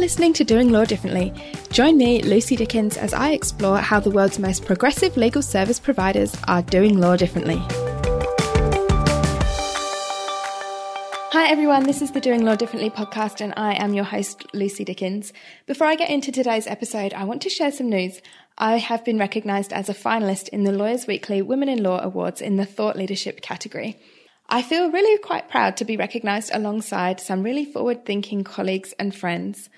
listening to Doing Law Differently. Join me, Lucy Dickens, as I explore how the world's most progressive legal service providers are doing law differently. Hi everyone, this is the Doing Law Differently podcast, and I am your host, Lucy Dickens. Before I get into today's episode, I want to share some news. I have been recognised as a finalist in the Lawyers Weekly Women in Law Awards in the Thought Leadership category. I feel really quite proud to be recognised alongside some really forward thinking colleagues and friends.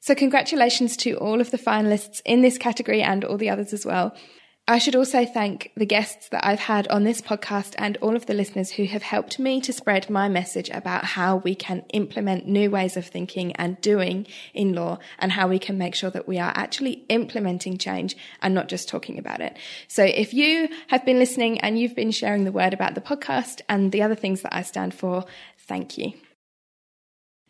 So, congratulations to all of the finalists in this category and all the others as well. I should also thank the guests that I've had on this podcast and all of the listeners who have helped me to spread my message about how we can implement new ways of thinking and doing in law and how we can make sure that we are actually implementing change and not just talking about it. So if you have been listening and you've been sharing the word about the podcast and the other things that I stand for, thank you.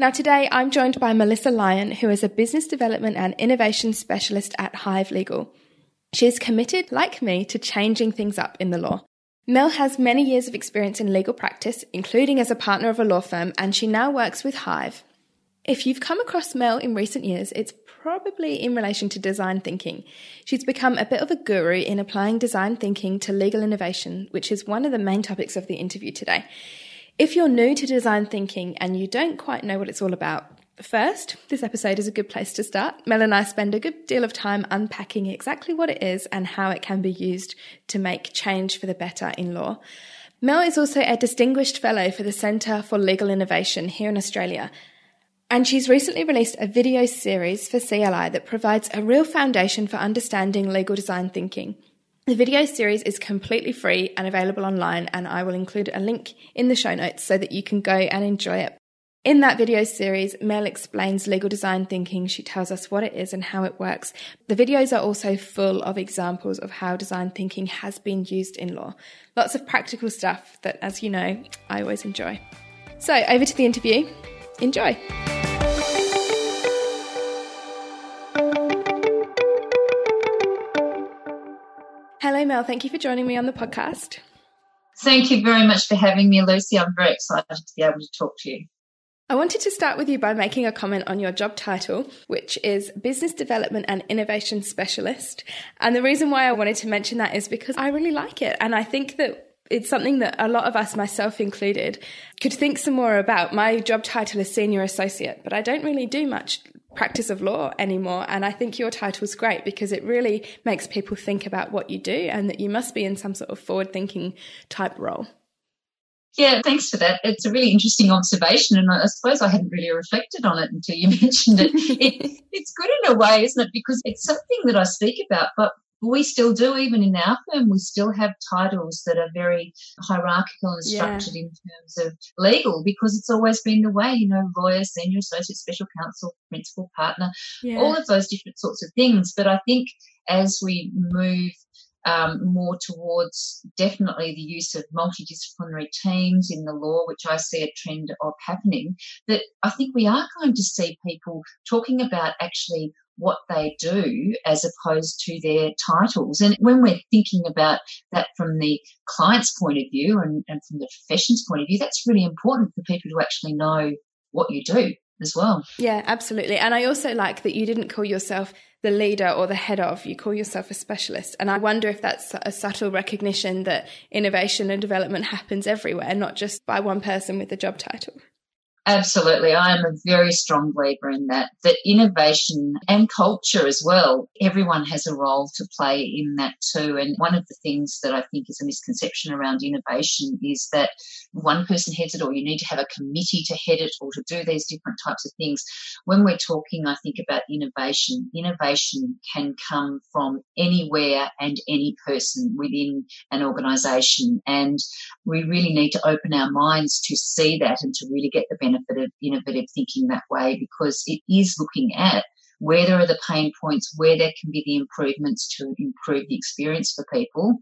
Now, today I'm joined by Melissa Lyon, who is a business development and innovation specialist at Hive Legal. She is committed, like me, to changing things up in the law. Mel has many years of experience in legal practice, including as a partner of a law firm, and she now works with Hive. If you've come across Mel in recent years, it's probably in relation to design thinking. She's become a bit of a guru in applying design thinking to legal innovation, which is one of the main topics of the interview today. If you're new to design thinking and you don't quite know what it's all about, First, this episode is a good place to start. Mel and I spend a good deal of time unpacking exactly what it is and how it can be used to make change for the better in law. Mel is also a distinguished fellow for the Centre for Legal Innovation here in Australia. And she's recently released a video series for CLI that provides a real foundation for understanding legal design thinking. The video series is completely free and available online, and I will include a link in the show notes so that you can go and enjoy it. In that video series, Mel explains legal design thinking. She tells us what it is and how it works. The videos are also full of examples of how design thinking has been used in law. Lots of practical stuff that, as you know, I always enjoy. So, over to the interview. Enjoy. Mel. Thank you for joining me on the podcast. Thank you very much for having me, Lucy. I'm very excited to be able to talk to you. I wanted to start with you by making a comment on your job title, which is Business Development and Innovation Specialist. And the reason why I wanted to mention that is because I really like it. And I think that it's something that a lot of us, myself included, could think some more about. My job title is Senior Associate, but I don't really do much practice of law anymore. And I think your title is great because it really makes people think about what you do and that you must be in some sort of forward thinking type role. Yeah, thanks for that. It's a really interesting observation, and I suppose I hadn't really reflected on it until you mentioned it. it. It's good in a way, isn't it? Because it's something that I speak about, but we still do, even in our firm, we still have titles that are very hierarchical and structured yeah. in terms of legal because it's always been the way, you know, lawyer, senior associate, special counsel, principal partner, yeah. all of those different sorts of things. But I think as we move um, more towards definitely the use of multidisciplinary teams in the law, which I see a trend of happening, that I think we are going to see people talking about actually what they do as opposed to their titles. And when we're thinking about that from the client's point of view and, and from the profession's point of view, that's really important for people to actually know what you do as well. Yeah, absolutely. And I also like that you didn't call yourself the leader or the head of, you call yourself a specialist. And I wonder if that's a subtle recognition that innovation and development happens everywhere, not just by one person with a job title. Absolutely. I am a very strong believer in that, that innovation and culture as well, everyone has a role to play in that too. And one of the things that I think is a misconception around innovation is that one person heads it or you need to have a committee to head it or to do these different types of things. When we're talking, I think about innovation, innovation can come from anywhere and any person within an organization. And we really need to open our minds to see that and to really get the benefit of innovative thinking that way because it is looking at where there are the pain points, where there can be the improvements to improve the experience for people.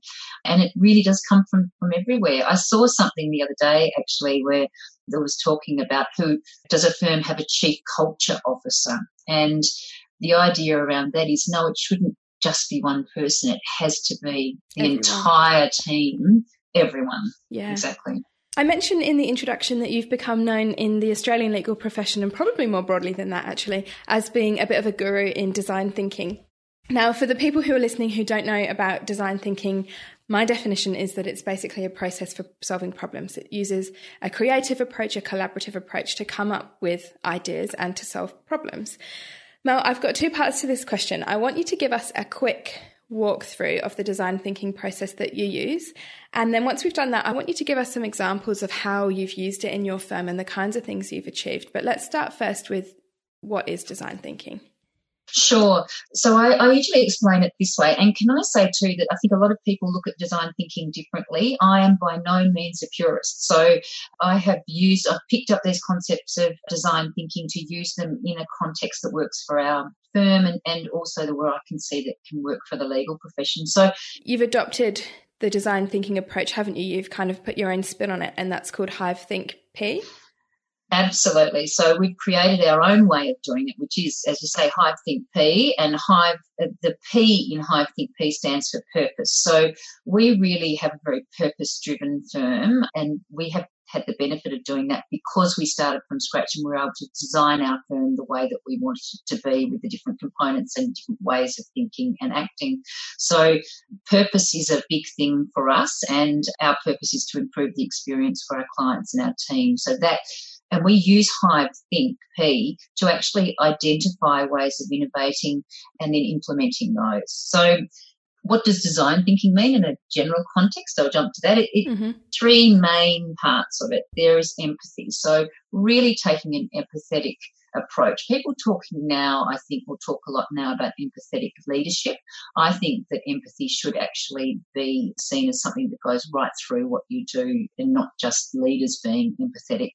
And it really does come from, from everywhere. I saw something the other day actually where there was talking about who does a firm have a chief culture officer? And the idea around that is no, it shouldn't just be one person. It has to be the Everyone. entire team, everyone. Yeah. Exactly. I mentioned in the introduction that you've become known in the Australian legal profession and probably more broadly than that, actually, as being a bit of a guru in design thinking. Now, for the people who are listening who don't know about design thinking, my definition is that it's basically a process for solving problems. It uses a creative approach, a collaborative approach to come up with ideas and to solve problems. Now, I've got two parts to this question. I want you to give us a quick walkthrough of the design thinking process that you use. And then once we've done that, I want you to give us some examples of how you've used it in your firm and the kinds of things you've achieved. But let's start first with what is design thinking? Sure. So I, I, usually explain it this way. And can I say too that I think a lot of people look at design thinking differently. I am by no means a purist. So I have used, I've picked up these concepts of design thinking to use them in a context that works for our firm and, and also the where I can see that can work for the legal profession. So you've adopted the design thinking approach, haven't you? You've kind of put your own spin on it, and that's called Hive Think P. Absolutely. So we've created our own way of doing it, which is, as you say, Hive Think P, and Hive uh, the P in Hive Think P stands for purpose. So we really have a very purpose-driven firm, and we have had the benefit of doing that because we started from scratch and we were able to design our firm the way that we wanted it to be with the different components and different ways of thinking and acting. So purpose is a big thing for us and our purpose is to improve the experience for our clients and our team. So that and we use Hive Think P to actually identify ways of innovating and then implementing those. So what does design thinking mean in a general context? I'll jump to that. It, it, mm-hmm. Three main parts of it. There is empathy. So really taking an empathetic approach. People talking now, I think, will talk a lot now about empathetic leadership. I think that empathy should actually be seen as something that goes right through what you do and not just leaders being empathetic.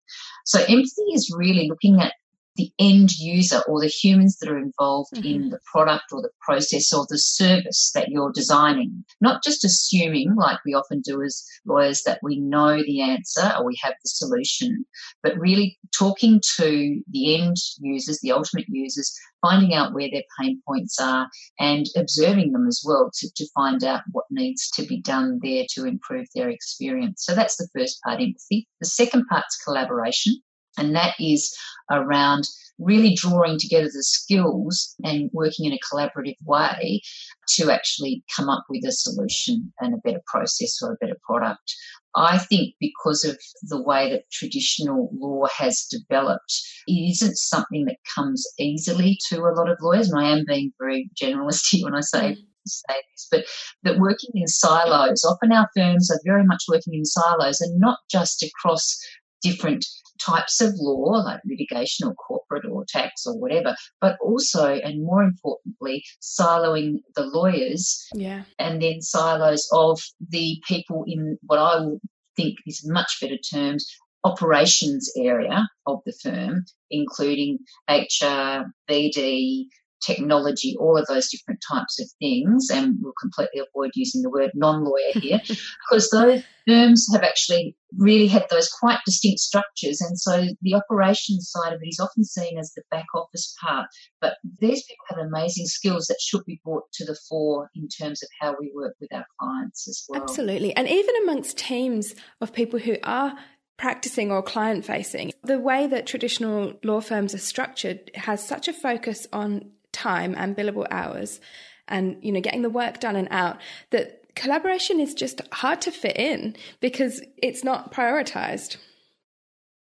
So empathy is really looking at the end user or the humans that are involved mm-hmm. in the product or the process or the service that you're designing. Not just assuming, like we often do as lawyers, that we know the answer or we have the solution, but really talking to the end users, the ultimate users, finding out where their pain points are and observing them as well to, to find out what needs to be done there to improve their experience. So that's the first part, empathy. The second part's collaboration. And that is around really drawing together the skills and working in a collaborative way to actually come up with a solution and a better process or a better product. I think because of the way that traditional law has developed, it isn't something that comes easily to a lot of lawyers. And I am being very generalistic when I say mm. say this, but that working in silos, often our firms are very much working in silos and not just across different types of law, like litigation or corporate or tax or whatever, but also, and more importantly, siloing the lawyers yeah. and then silos of the people in what I will think is much better terms operations area of the firm, including HR, BD, technology, all of those different types of things. And we'll completely avoid using the word non lawyer here because those firms have actually really had those quite distinct structures. And so the operations side of it is often seen as the back office part. But these people have amazing skills that should be brought to the fore in terms of how we work with our clients as well. Absolutely. And even amongst teams of people who are practicing or client facing, the way that traditional law firms are structured has such a focus on time and billable hours and you know getting the work done and out that collaboration is just hard to fit in because it's not prioritized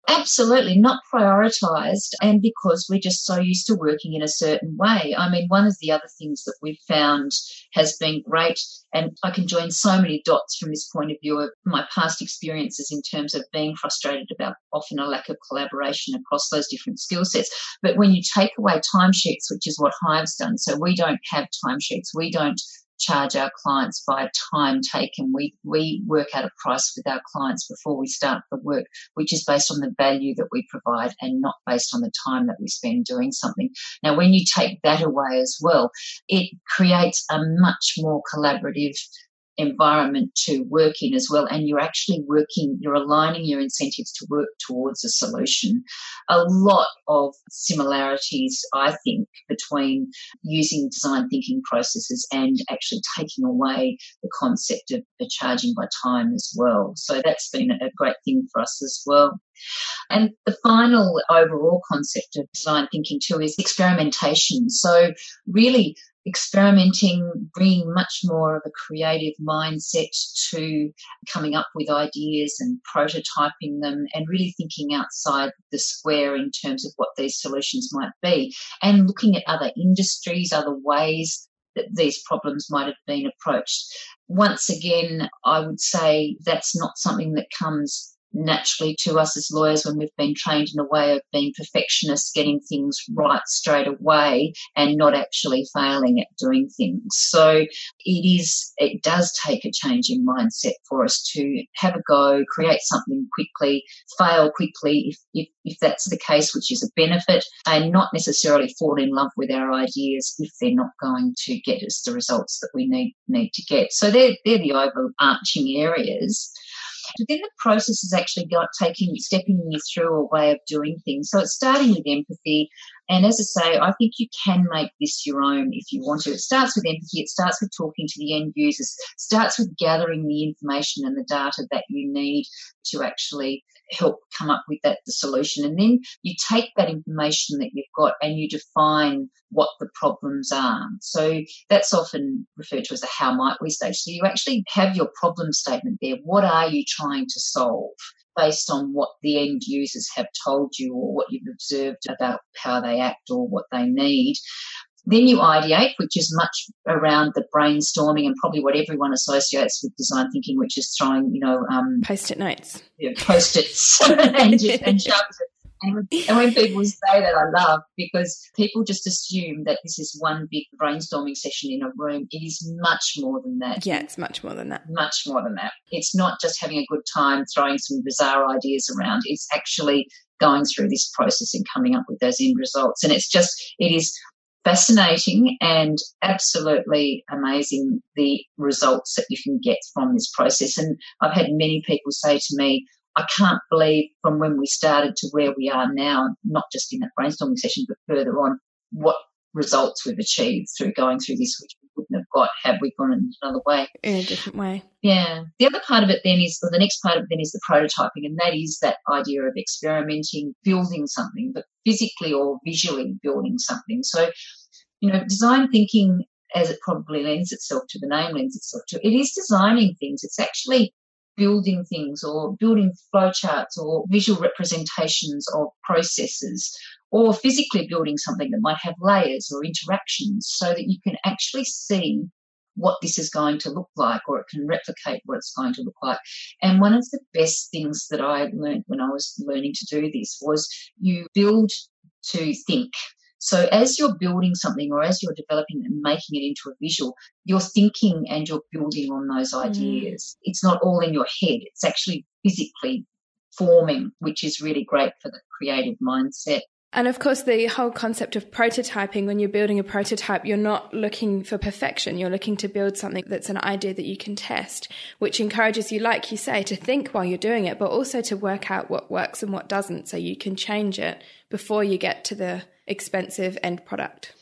Absolutely not prioritized, and because we're just so used to working in a certain way. I mean, one of the other things that we've found has been great, and I can join so many dots from this point of view of my past experiences in terms of being frustrated about often a lack of collaboration across those different skill sets. But when you take away timesheets, which is what Hive's done, so we don't have timesheets, we don't charge our clients by time taken. We, we work out a price with our clients before we start the work, which is based on the value that we provide and not based on the time that we spend doing something. Now, when you take that away as well, it creates a much more collaborative environment to work in as well. And you're actually working, you're aligning your incentives to work towards a solution. A lot of similarities, I think, between using design thinking processes and actually taking away the concept of charging by time as well. So that's been a great thing for us as well. And the final overall concept of design thinking too is experimentation. So really experimenting, bringing much more of a creative mindset to coming up with ideas and prototyping them and really thinking outside the square in terms of what these solutions might be and looking at other industries, other ways that these problems might have been approached. Once again, I would say that's not something that comes naturally to us as lawyers when we've been trained in a way of being perfectionists, getting things right straight away and not actually failing at doing things. So it is, it does take a change in mindset for us to have a go, create something quickly, fail quickly if, if, if that's the case, which is a benefit, and not necessarily fall in love with our ideas if they're not going to get us the results that we need, need to get. So they're, they're the overarching areas. Within the process is actually got taking stepping you through a way of doing things. So it's starting with empathy. And as I say, I think you can make this your own if you want to. It starts with empathy. It starts with talking to the end users. Starts with gathering the information and the data that you need to actually help come up with that the solution. And then you take that information that you've got and you define what the problems are. So that's often referred to as a how might we stage. So you actually have your problem statement there. What are you trying to solve? based on what the end users have told you or what you've observed about how they act or what they need. Then you ideate, which is much around the brainstorming and probably what everyone associates with design thinking, which is throwing, you know, um, post-it notes, you know, post-its and, and Sharpies. And, and when people say that, I love because people just assume that this is one big brainstorming session in a room. It is much more than that. Yeah, it's much more than that. Much more than that. It's not just having a good time throwing some bizarre ideas around. It's actually going through this process and coming up with those end results. And it's just, it is fascinating and absolutely amazing the results that you can get from this process. And I've had many people say to me, I can't believe from when we started to where we are now, not just in that brainstorming session, but further on, what results we've achieved through going through this, which we wouldn't have got had we gone in another way. In a different way. Yeah. The other part of it then is, or the next part of it then is the prototyping, and that is that idea of experimenting, building something, but physically or visually building something. So, you know, design thinking, as it probably lends itself to the name lends itself to, it is designing things. It's actually building things or building flowcharts or visual representations of processes or physically building something that might have layers or interactions so that you can actually see what this is going to look like or it can replicate what it's going to look like. And one of the best things that I learned when I was learning to do this was you build to think. So as you're building something or as you're developing and making it into a visual, you're thinking and you're building on those mm. ideas. Mm. It's not all in your head. It's actually physically forming, which is really great for the creative mindset. And of course, the whole concept of prototyping, when you're building a prototype, you're not looking for perfection. You're looking to build something that's an idea that you can test, which encourages you, like you say, to think while you're doing it, but also to work out what works and what doesn't so you can change it before you get to the expensive end product.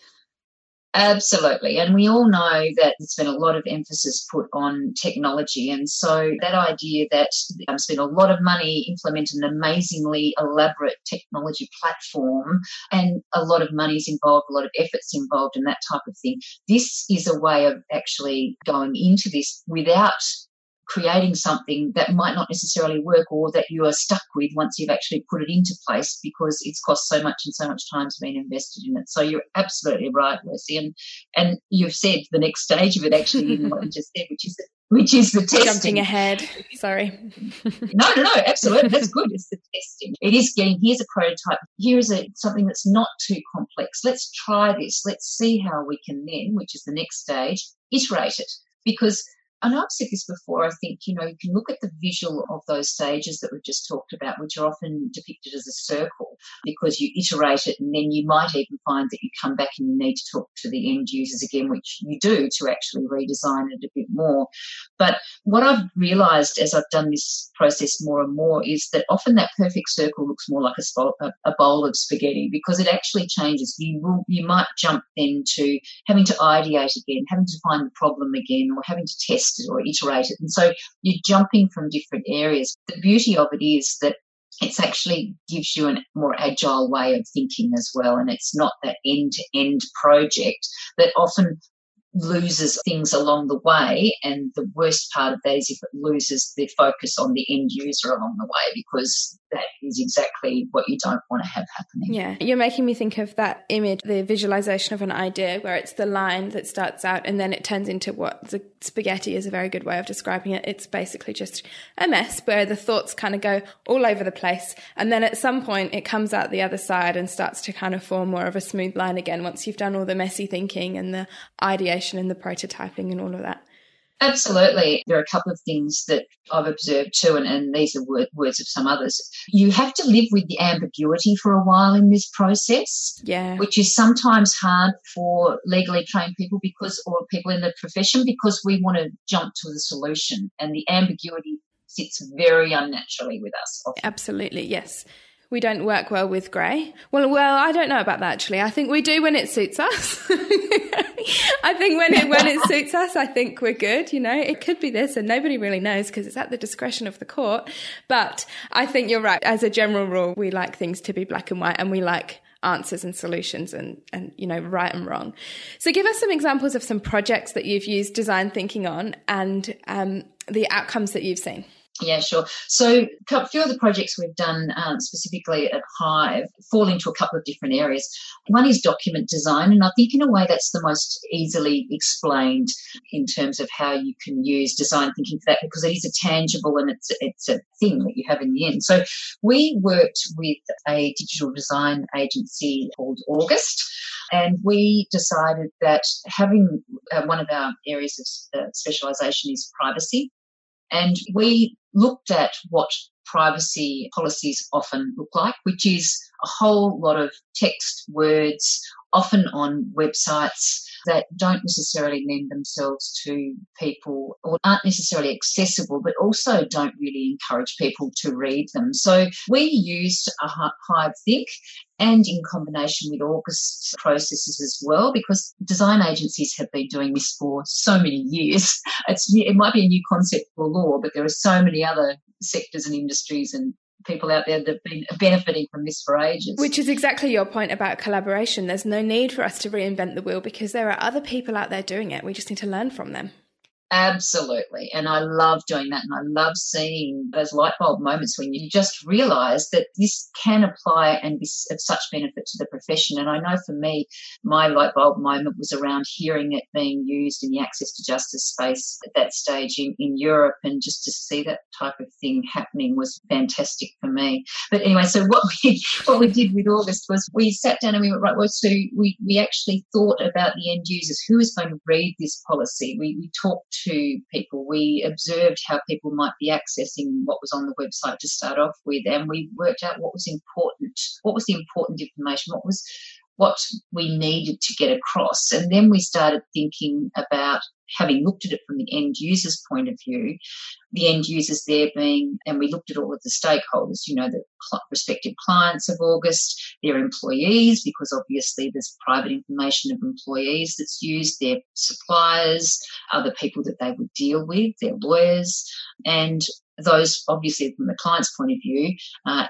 Absolutely. And we all know that there's been a lot of emphasis put on technology. And so that idea that um, spend a lot of money, implement an amazingly elaborate technology platform, and a lot of money is involved, a lot of efforts involved, and that type of thing. This is a way of actually going into this without creating something that might not necessarily work or that you are stuck with once you've actually put it into place because it's cost so much and so much time's been invested in it. So you're absolutely right, Lucy. And and you've said the next stage of it actually in what you just said, which is the, which is the testing. Jumping ahead. Sorry. no, no, no, absolutely. That's good. It's the testing. It is getting here's a prototype. Here is a something that's not too complex. Let's try this. Let's see how we can then, which is the next stage, iterate it. Because Know I've said this before. I think, you know, you can look at the visual of those stages that we've just talked about, which are often depicted as a circle because you iterate it and then you might even find that you come back and you need to talk to the end users again, which you do to actually redesign it a bit more. But what I've realized as I've done this process more and more is that often that perfect circle looks more like a, a bowl of spaghetti because it actually changes. You will, you might jump then to having to ideate again, having to find the problem again, or having to test it or iterate it. And so you're jumping from different areas. The beauty of it is that it actually gives you a more agile way of thinking as well. And it's not that end to end project that often loses things along the way. And the worst part of that is if it loses the focus on the end user along the way, because that is exactly what you don't want to have happening. Yeah, you're making me think of that image, the visualization of an idea where it's the line that starts out and then it turns into what the spaghetti is a very good way of describing it. It's basically just a mess where the thoughts kind of go all over the place. And then at some point it comes out the other side and starts to kind of form more of a smooth line again once you've done all the messy thinking and the ideation and the prototyping and all of that. Absolutely. There are a couple of things that I've observed too, and, and these are word, words of some others. You have to live with the ambiguity for a while in this process, yeah. which is sometimes hard for legally trained people because, or people in the profession, because we want to jump to the solution, and the ambiguity sits very unnaturally with us. Often. Absolutely, yes we don't work well with grey. Well, well, I don't know about that actually. I think we do when it suits us. I think when it when it suits us, I think we're good. You know, it could be this, and nobody really knows because it's at the discretion of the court. But I think you're right. As a general rule, we like things to be black and white, and we like answers and solutions and and you know right and wrong. So give us some examples of some projects that you've used design thinking on and um, the outcomes that you've seen. Yeah, sure. So a few of the projects we've done um, specifically at Hive fall into a couple of different areas. One is document design, and I think in a way that's the most easily explained in terms of how you can use design thinking for that because it is a tangible and it's it's a thing that you have in the end. So we worked with a digital design agency called August. And we decided that having uh, one of our areas of uh, specialisation is privacy. And we looked at what privacy policies often look like, which is a whole lot of text, words, often on websites that don't necessarily lend themselves to people or aren't necessarily accessible, but also don't really encourage people to read them. So we used a Hive Think and in combination with August processes as well, because design agencies have been doing this for so many years. It's, it might be a new concept for law, but there are so many other sectors and industries and people out there that have been benefiting from this for ages. Which is exactly your point about collaboration. There's no need for us to reinvent the wheel because there are other people out there doing it. We just need to learn from them. Absolutely. And I love doing that. And I love seeing those light bulb moments when you just realize that this can apply and be of such benefit to the profession. And I know for me, my light bulb moment was around hearing it being used in the access to justice space at that stage in, in Europe. And just to see that type of thing happening was fantastic for me. But anyway, so what we, what we did with August was we sat down and we went, right, well, so we, we actually thought about the end users. Who is going to read this policy? We, we talked to people. We observed how people might be accessing what was on the website to start off with, and we worked out what was important, what was the important information, what was what we needed to get across. And then we started thinking about having looked at it from the end user's point of view, the end users there being, and we looked at all of the stakeholders, you know, the respective clients of August, their employees, because obviously there's private information of employees that's used, their suppliers, other people that they would deal with, their lawyers, and those obviously from the client's point of view, uh,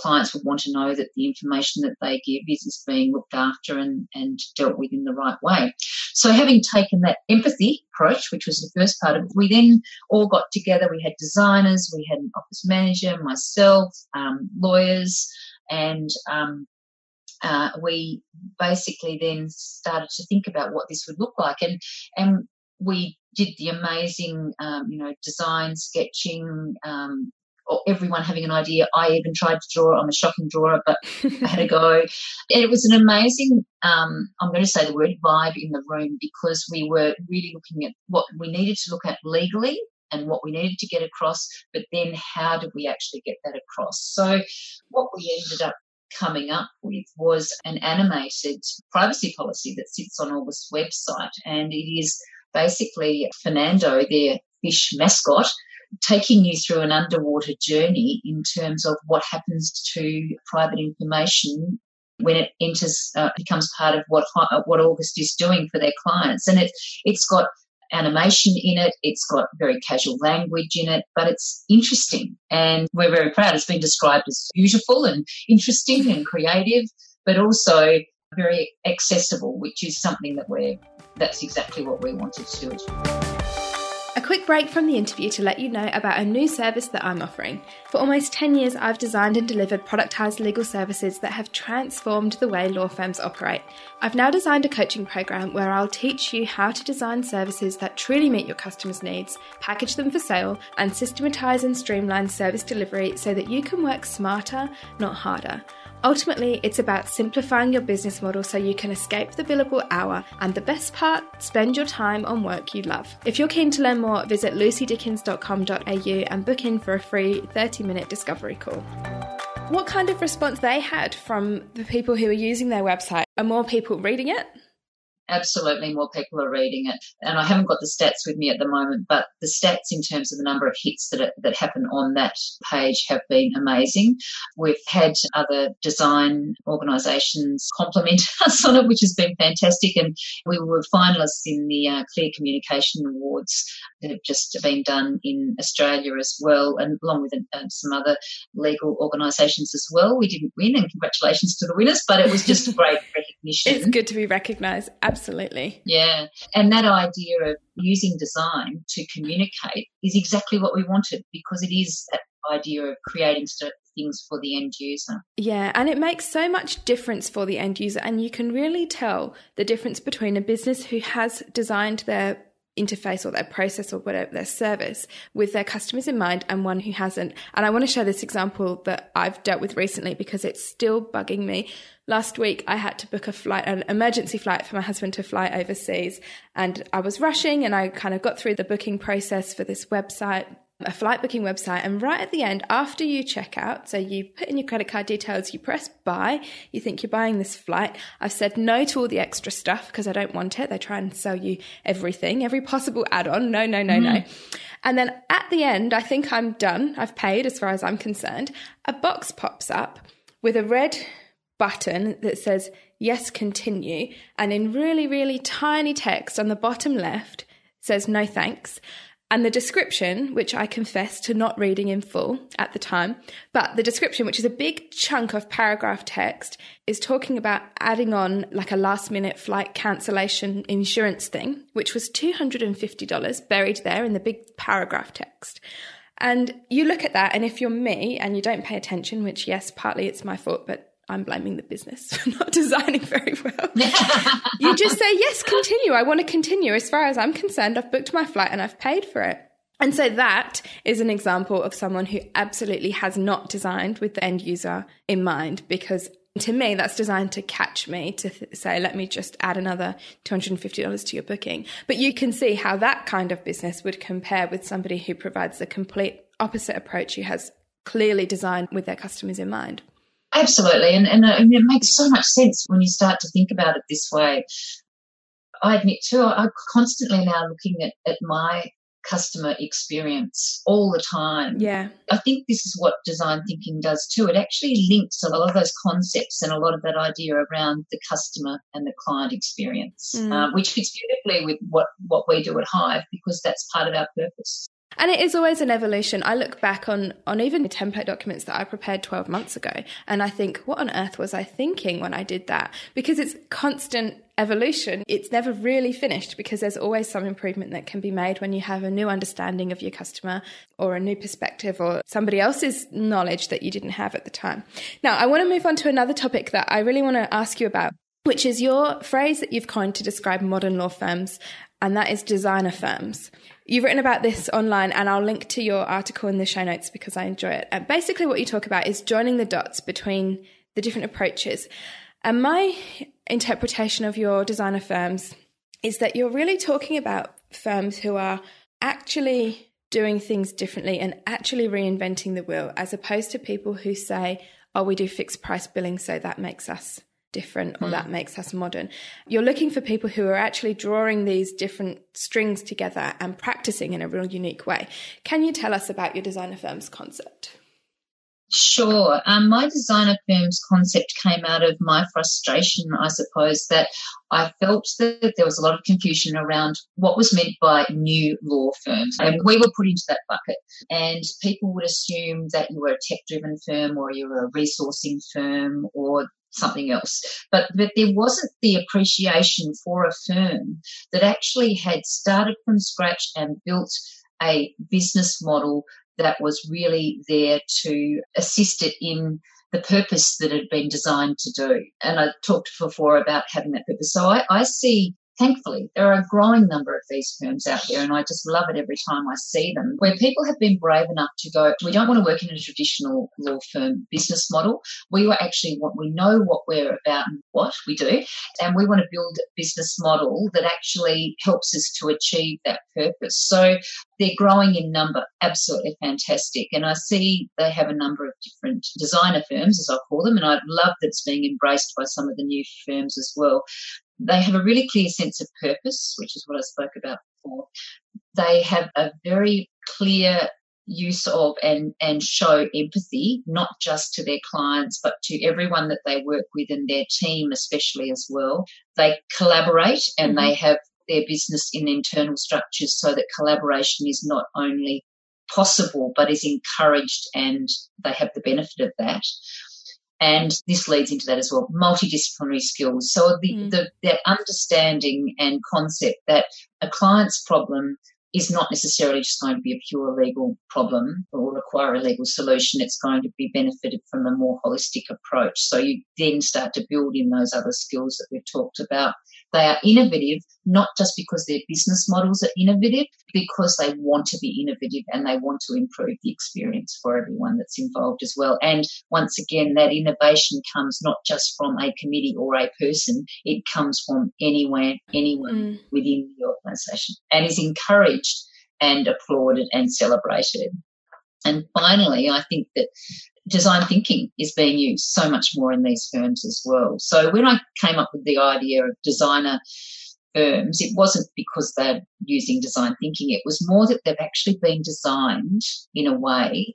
clients would want to know that the information that they give is, is being looked after and, and dealt with in the right way. So having taken that empathy approach, which was the first part of it, we then all got together. We had designers, we had an office manager, myself, um, lawyers, and um, uh, we basically then started to think about what this would look like. And, and we did the amazing, um, you know, design, sketching, um, everyone having an idea. I even tried to draw. I'm a shocking drawer, but I had a go. It was an amazing, um, I'm going to say the word vibe in the room because we were really looking at what we needed to look at legally and what we needed to get across, but then how did we actually get that across? So what we ended up coming up with was an animated privacy policy that sits on August's website and it is basically Fernando, their fish mascot, taking you through an underwater journey in terms of what happens to private information when it enters, uh, becomes part of what what August is doing for their clients, and it it's got animation in it, it's got very casual language in it, but it's interesting, and we're very proud. It's been described as beautiful and interesting and creative, but also very accessible, which is something that we're that's exactly what we wanted to do. A quick break from the interview to let you know about a new service that I'm offering. For almost 10 years, I've designed and delivered productized legal services that have transformed the way law firms operate. I've now designed a coaching program where I'll teach you how to design services that truly meet your customers' needs, package them for sale, and systematize and streamline service delivery so that you can work smarter, not harder. Ultimately, it's about simplifying your business model so you can escape the billable hour and the best part, spend your time on work you love. If you're keen to learn more, visit lucydickens.com.au and book in for a free 30 minute discovery call. What kind of response they had from the people who were using their website? Are more people reading it? Absolutely more people are reading it. And I haven't got the stats with me at the moment, but the stats in terms of the number of hits that, are, that happen on that page have been amazing. We've had other design organisations compliment us on it, which has been fantastic. And we were finalists in the uh, Clear Communication Awards that have just been done in Australia as well, and along with uh, some other legal organisations as well. We didn't win, and congratulations to the winners, but it was just a great recognition. It's good to be recognised. Absolutely Absolutely. Yeah. And that idea of using design to communicate is exactly what we wanted because it is that idea of creating things for the end user. Yeah, and it makes so much difference for the end user. And you can really tell the difference between a business who has designed their interface or their process or whatever their service with their customers in mind and one who hasn't. And I want to share this example that I've dealt with recently because it's still bugging me. Last week I had to book a flight, an emergency flight for my husband to fly overseas and I was rushing and I kind of got through the booking process for this website a flight booking website and right at the end after you check out so you put in your credit card details you press buy you think you're buying this flight. I've said no to all the extra stuff because i don't want it. They try and sell you everything every possible add-on. No no no mm. no and then at the end i think i'm done. I've paid as far as i'm concerned. A box pops up with a red button that says yes continue. And in really really tiny text on the bottom left says no thanks and the description, which I confess to not reading in full at the time, but the description, which is a big chunk of paragraph text, is talking about adding on like a last minute flight cancellation insurance thing, which was $250 buried there in the big paragraph text. And you look at that, and if you're me and you don't pay attention, which, yes, partly it's my fault, but I'm blaming the business for not designing very well. you just say, yes, continue. I want to continue. As far as I'm concerned, I've booked my flight and I've paid for it. And so that is an example of someone who absolutely has not designed with the end user in mind because to me that's designed to catch me to th- say let me just add another $250 to your booking but you can see how that kind of business would compare with somebody who provides the complete opposite approach who has clearly designed with their customers in mind Absolutely. And, and, uh, and, it makes so much sense when you start to think about it this way. I admit too, I'm constantly now looking at, at my customer experience all the time. Yeah. I think this is what design thinking does too. It actually links a lot of those concepts and a lot of that idea around the customer and the client experience, mm. uh, which fits beautifully with what, what we do at Hive because that's part of our purpose. And it is always an evolution. I look back on on even the template documents that I prepared 12 months ago and I think what on earth was I thinking when I did that? Because it's constant evolution. It's never really finished because there's always some improvement that can be made when you have a new understanding of your customer or a new perspective or somebody else's knowledge that you didn't have at the time. Now, I want to move on to another topic that I really want to ask you about which is your phrase that you've coined to describe modern law firms, and that is designer firms You've written about this online, and I'll link to your article in the show notes because I enjoy it. And basically, what you talk about is joining the dots between the different approaches. And my interpretation of your designer firms is that you're really talking about firms who are actually doing things differently and actually reinventing the wheel, as opposed to people who say, oh, we do fixed price billing, so that makes us different or mm. that makes us modern. You're looking for people who are actually drawing these different strings together and practicing in a real unique way. Can you tell us about your designer firms concept? Sure. Um, my designer firm's concept came out of my frustration, I suppose, that I felt that there was a lot of confusion around what was meant by new law firms. And we were put into that bucket. And people would assume that you were a tech driven firm or you were a resourcing firm or something else. But, but there wasn't the appreciation for a firm that actually had started from scratch and built a business model that was really there to assist it in the purpose that it had been designed to do. And I talked before about having that purpose. So I, I see thankfully, there are a growing number of these firms out there, and I just love it every time I see them, where people have been brave enough to go, we don't want to work in a traditional law firm business model. We actually want, we know what we're about and what we do, and we want to build a business model that actually helps us to achieve that purpose. So they're growing in number, absolutely fantastic. And I see they have a number of different designer firms, as I call them, and I love that it's being embraced by some of the new firms as well. They have a really clear sense of purpose, which is what I spoke about before. They have a very clear use of and, and show empathy, not just to their clients, but to everyone that they work with and their team, especially as well. They collaborate and mm-hmm. they have their business in internal structures so that collaboration is not only possible but is encouraged and they have the benefit of that. And this leads into that as well, multidisciplinary skills. So the, mm. the, the understanding and concept that a client's problem is not necessarily just going to be a pure legal problem or require a legal solution. It's going to be benefited from a more holistic approach. So you then start to build in those other skills that we've talked about. They are innovative, not just because their business models are innovative, because they want to be innovative and they want to improve the experience for everyone that's involved as well. And once again, that innovation comes not just from a committee or a person, it comes from anywhere, anyone mm. within the organisation and is encouraged and applauded and celebrated. And finally, I think that design thinking is being used so much more in these firms as well. So when I came up with the idea of designer firms, it wasn't because they're using design thinking. It was more that they've actually been designed in a way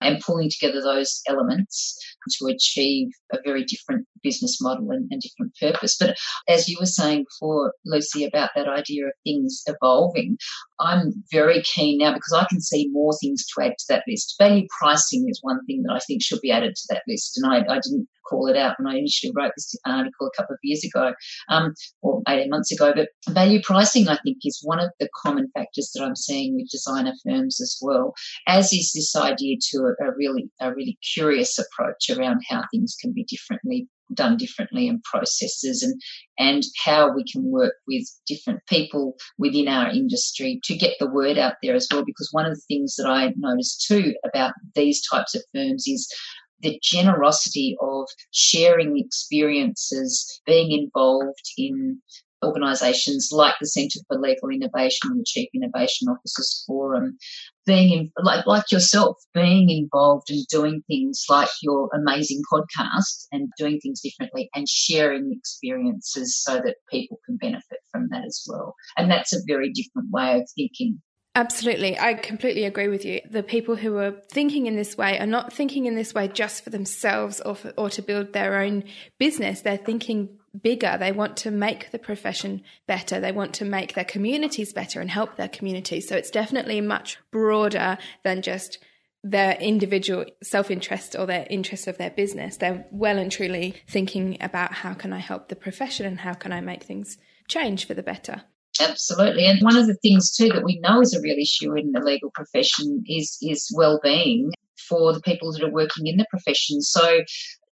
and pulling together those elements to achieve a very different business model and, and, different purpose. But as you were saying before, Lucy, about that idea of things evolving, I'm very keen now because I can see more things to add to that list. Value pricing is one thing that I think should be added to that list. And I, I didn't call it out when I initially wrote this article a couple of years ago, um, or 18 months ago. But value pricing, I think, is one of the common factors that I'm seeing with designer firms as well, as is this idea to a, a really, a really curious approach around how things can be differently done differently and processes and and how we can work with different people within our industry to get the word out there as well because one of the things that I noticed too about these types of firms is the generosity of sharing experiences, being involved in organisations like the Centre for Legal Innovation and the Chief Innovation Officers Forum, being in, like like yourself, being involved and doing things like your amazing podcast and doing things differently and sharing experiences so that people can benefit from that as well. And that's a very different way of thinking. Absolutely. I completely agree with you. The people who are thinking in this way are not thinking in this way just for themselves or, for, or to build their own business. They're thinking bigger. They want to make the profession better. They want to make their communities better and help their communities. So it's definitely much broader than just their individual self interest or their interest of their business. They're well and truly thinking about how can I help the profession and how can I make things change for the better. Absolutely. And one of the things too that we know is a real issue in the legal profession is is well-being for the people that are working in the profession. So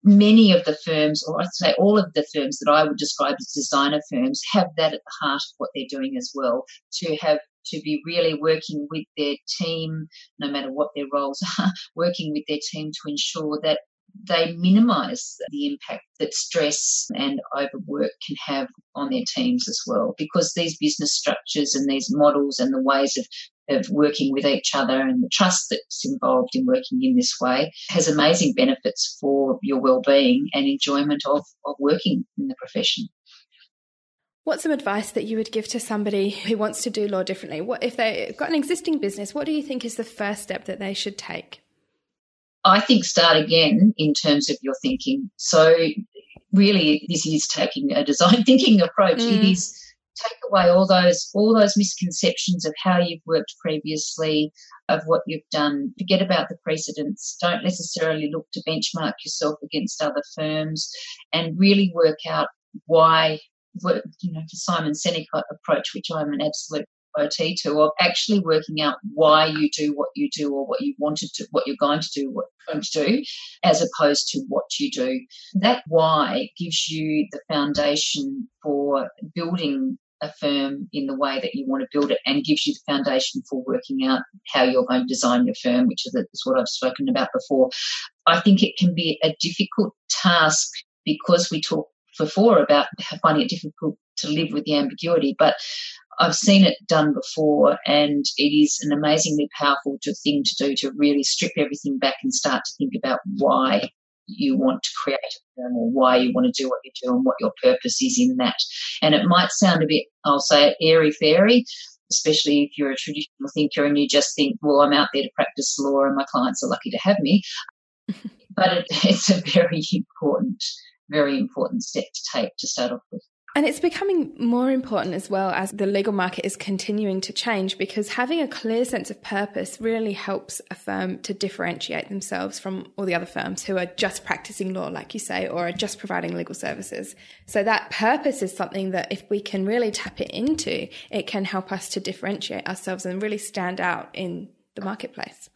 many of the firms, or I'd say all of the firms that I would describe as designer firms, have that at the heart of what they're doing as well, to have to be really working with their team, no matter what their roles are, working with their team to ensure that they minimize the impact that stress and overwork can have on their teams as well. Because these business structures and these models and the ways of of working with each other and the trust that's involved in working in this way has amazing benefits for your well-being and enjoyment of, of working in the profession. What's some advice that you would give to somebody who wants to do law differently? What if they've got an existing business? What do you think is the first step that they should take? I think start again in terms of your thinking. So really this is taking a design thinking approach. Mm. It is take away all those all those misconceptions of how you've worked previously, of what you've done. Forget about the precedents. Don't necessarily look to benchmark yourself against other firms and really work out why work, you know, the Simon Sinek approach, which I'm an absolute OT to, of actually working out why you do what you do or what you wanted to, what you're going to do, what you're going to do, as opposed to what you do. That why gives you the foundation for building a firm in the way that you want to build it and gives you the foundation for working out how you're going to design your firm, which is, is what I've spoken about before. I think it can be a difficult task because we talked before about finding it difficult to live with the ambiguity, but I've seen it done before, and it is an amazingly powerful thing to do to really strip everything back and start to think about why you want to create a firm or why you want to do what you do and what your purpose is in that. And it might sound a bit, I'll say, airy fairy, especially if you're a traditional thinker and you just think, well, I'm out there to practice law and my clients are lucky to have me. but it, it's a very important, very important step to take to start off with. And it's becoming more important as well as the legal market is continuing to change because having a clear sense of purpose really helps a firm to differentiate themselves from all the other firms who are just practicing law, like you say, or are just providing legal services. So that purpose is something that if we can really tap it into, it can help us to differentiate ourselves and really stand out in the marketplace.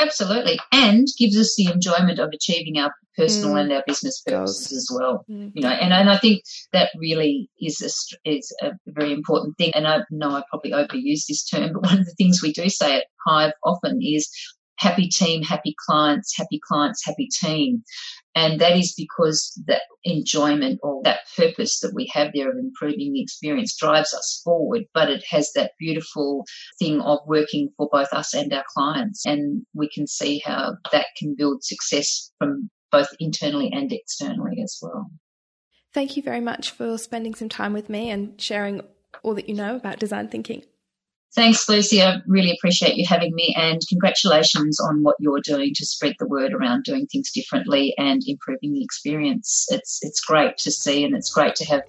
Absolutely. And gives us the enjoyment of achieving our personal mm. and our business purposes as well. Mm. You know, and, and I think that really is a, is a very important thing. And I know I probably overuse this term, but one of the things we do say at Hive often is happy team, happy clients, happy clients, happy team. And that is because that enjoyment or that purpose that we have there of improving the experience drives us forward, but it has that beautiful thing of working for both us and our clients. And we can see how that can build success from both internally and externally as well. Thank you very much for spending some time with me and sharing all that you know about design thinking. Thanks, Lucy. I really appreciate you having me and congratulations on what you're doing to spread the word around doing things differently and improving the experience. It's it's great to see and it's great to have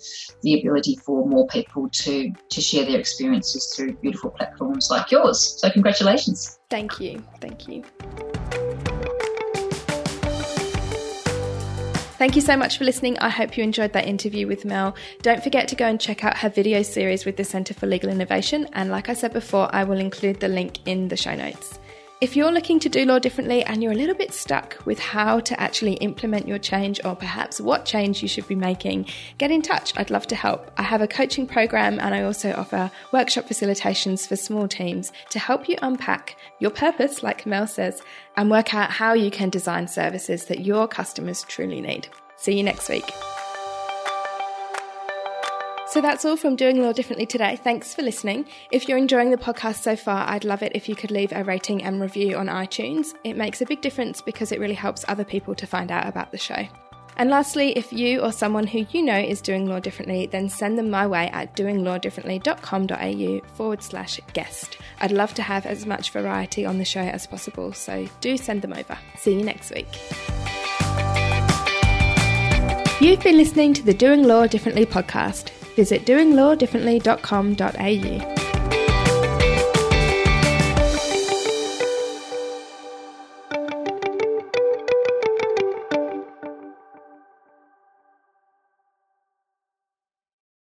the ability for more people to to share their experiences through beautiful platforms like yours. So congratulations. Thank you. Thank you. Thank you so much for listening. I hope you enjoyed that interview with Mel. Don't forget to go and check out her video series with the Centre for Legal Innovation. And like I said before, I will include the link in the show notes. If you're looking to do law differently and you're a little bit stuck with how to actually implement your change or perhaps what change you should be making, get in touch. I'd love to help. I have a coaching program and I also offer workshop facilitations for small teams to help you unpack your purpose, like Mel says, and work out how you can design services that your customers truly need. See you next week. So that's all from Doing Law Differently today. Thanks for listening. If you're enjoying the podcast so far, I'd love it if you could leave a rating and review on iTunes. It makes a big difference because it really helps other people to find out about the show. And lastly, if you or someone who you know is doing law differently, then send them my way at doinglawdifferently.com.au forward slash guest. I'd love to have as much variety on the show as possible, so do send them over. See you next week. You've been listening to the Doing Law Differently podcast. Visit doinglawdifferently.com.au.